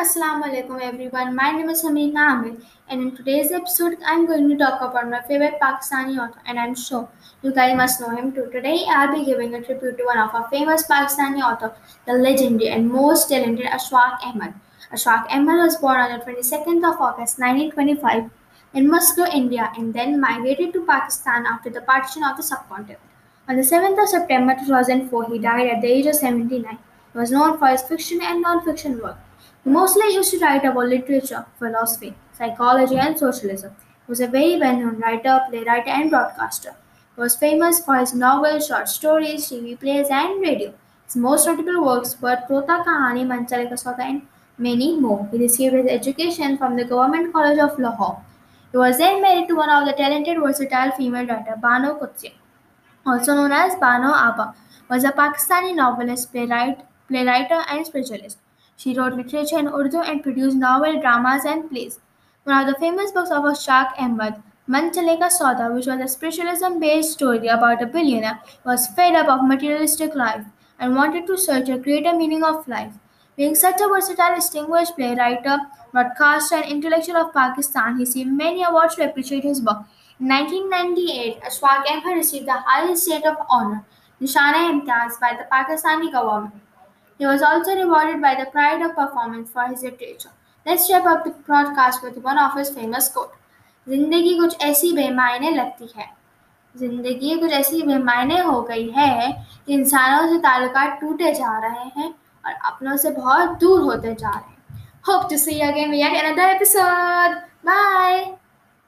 Assalamu alaikum everyone. My name is Hamina Amir and in today's episode I'm going to talk about my favorite Pakistani author and I'm sure you guys must know him too. Today I'll be giving a tribute to one of our famous Pakistani author, the legendary and most talented Ashfaq Ahmed. Ashfaq Ahmed was born on the 22nd of August 1925 in Muktsar, India and then migrated to Pakistan after the partition of the subcontinent. On the 7th of September 2004 he died at the age of 79. He was known for his fiction and non-fiction work. Mostly used to write about literature, philosophy, psychology, and socialism. He was a very well-known writer, playwright, and broadcaster. He was famous for his novels, short stories, TV plays, and radio. His most notable works were Tota Kahani, Manchale Ka Sauda, and many more. He received his education from the Government College of Lahore. He was then married to one of the talented, versatile female writer, Bano Qudsi, also known as Bano Aba, was a Pakistani novelist, playwright, playwright, and spiritualist. She wrote literature in Urdu and produced novel, dramas, and plays. One of the famous books of Ashfaq Ahmed, Man Chale Ka Sauda, which was a spiritualism-based story about a billionaire who was fed up of materialistic life and wanted to search a greater meaning of life. Being such a versatile, distinguished playwright, broadcaster, and intellectual of Pakistan, he received many awards to appreciate his work. In 1998, Ashfaq Ahmed received the highest state of honor, Nishan-e-Imtiaz, by the Pakistani government. He was also rewarded by the Pride of Performance for his literature. Let's wrap up the broadcast with one of his famous quote. ज़िंदगी कुछ ऐसी बेमायने लगती है ज़िंदगी कुछ ऐसी बेमायने हो गई है कि इंसानों से ताल्लुकात टूटे जा रहे हैं और अपनों से बहुत दूर होते जा रहे हैं you again with yet another episode. Bye.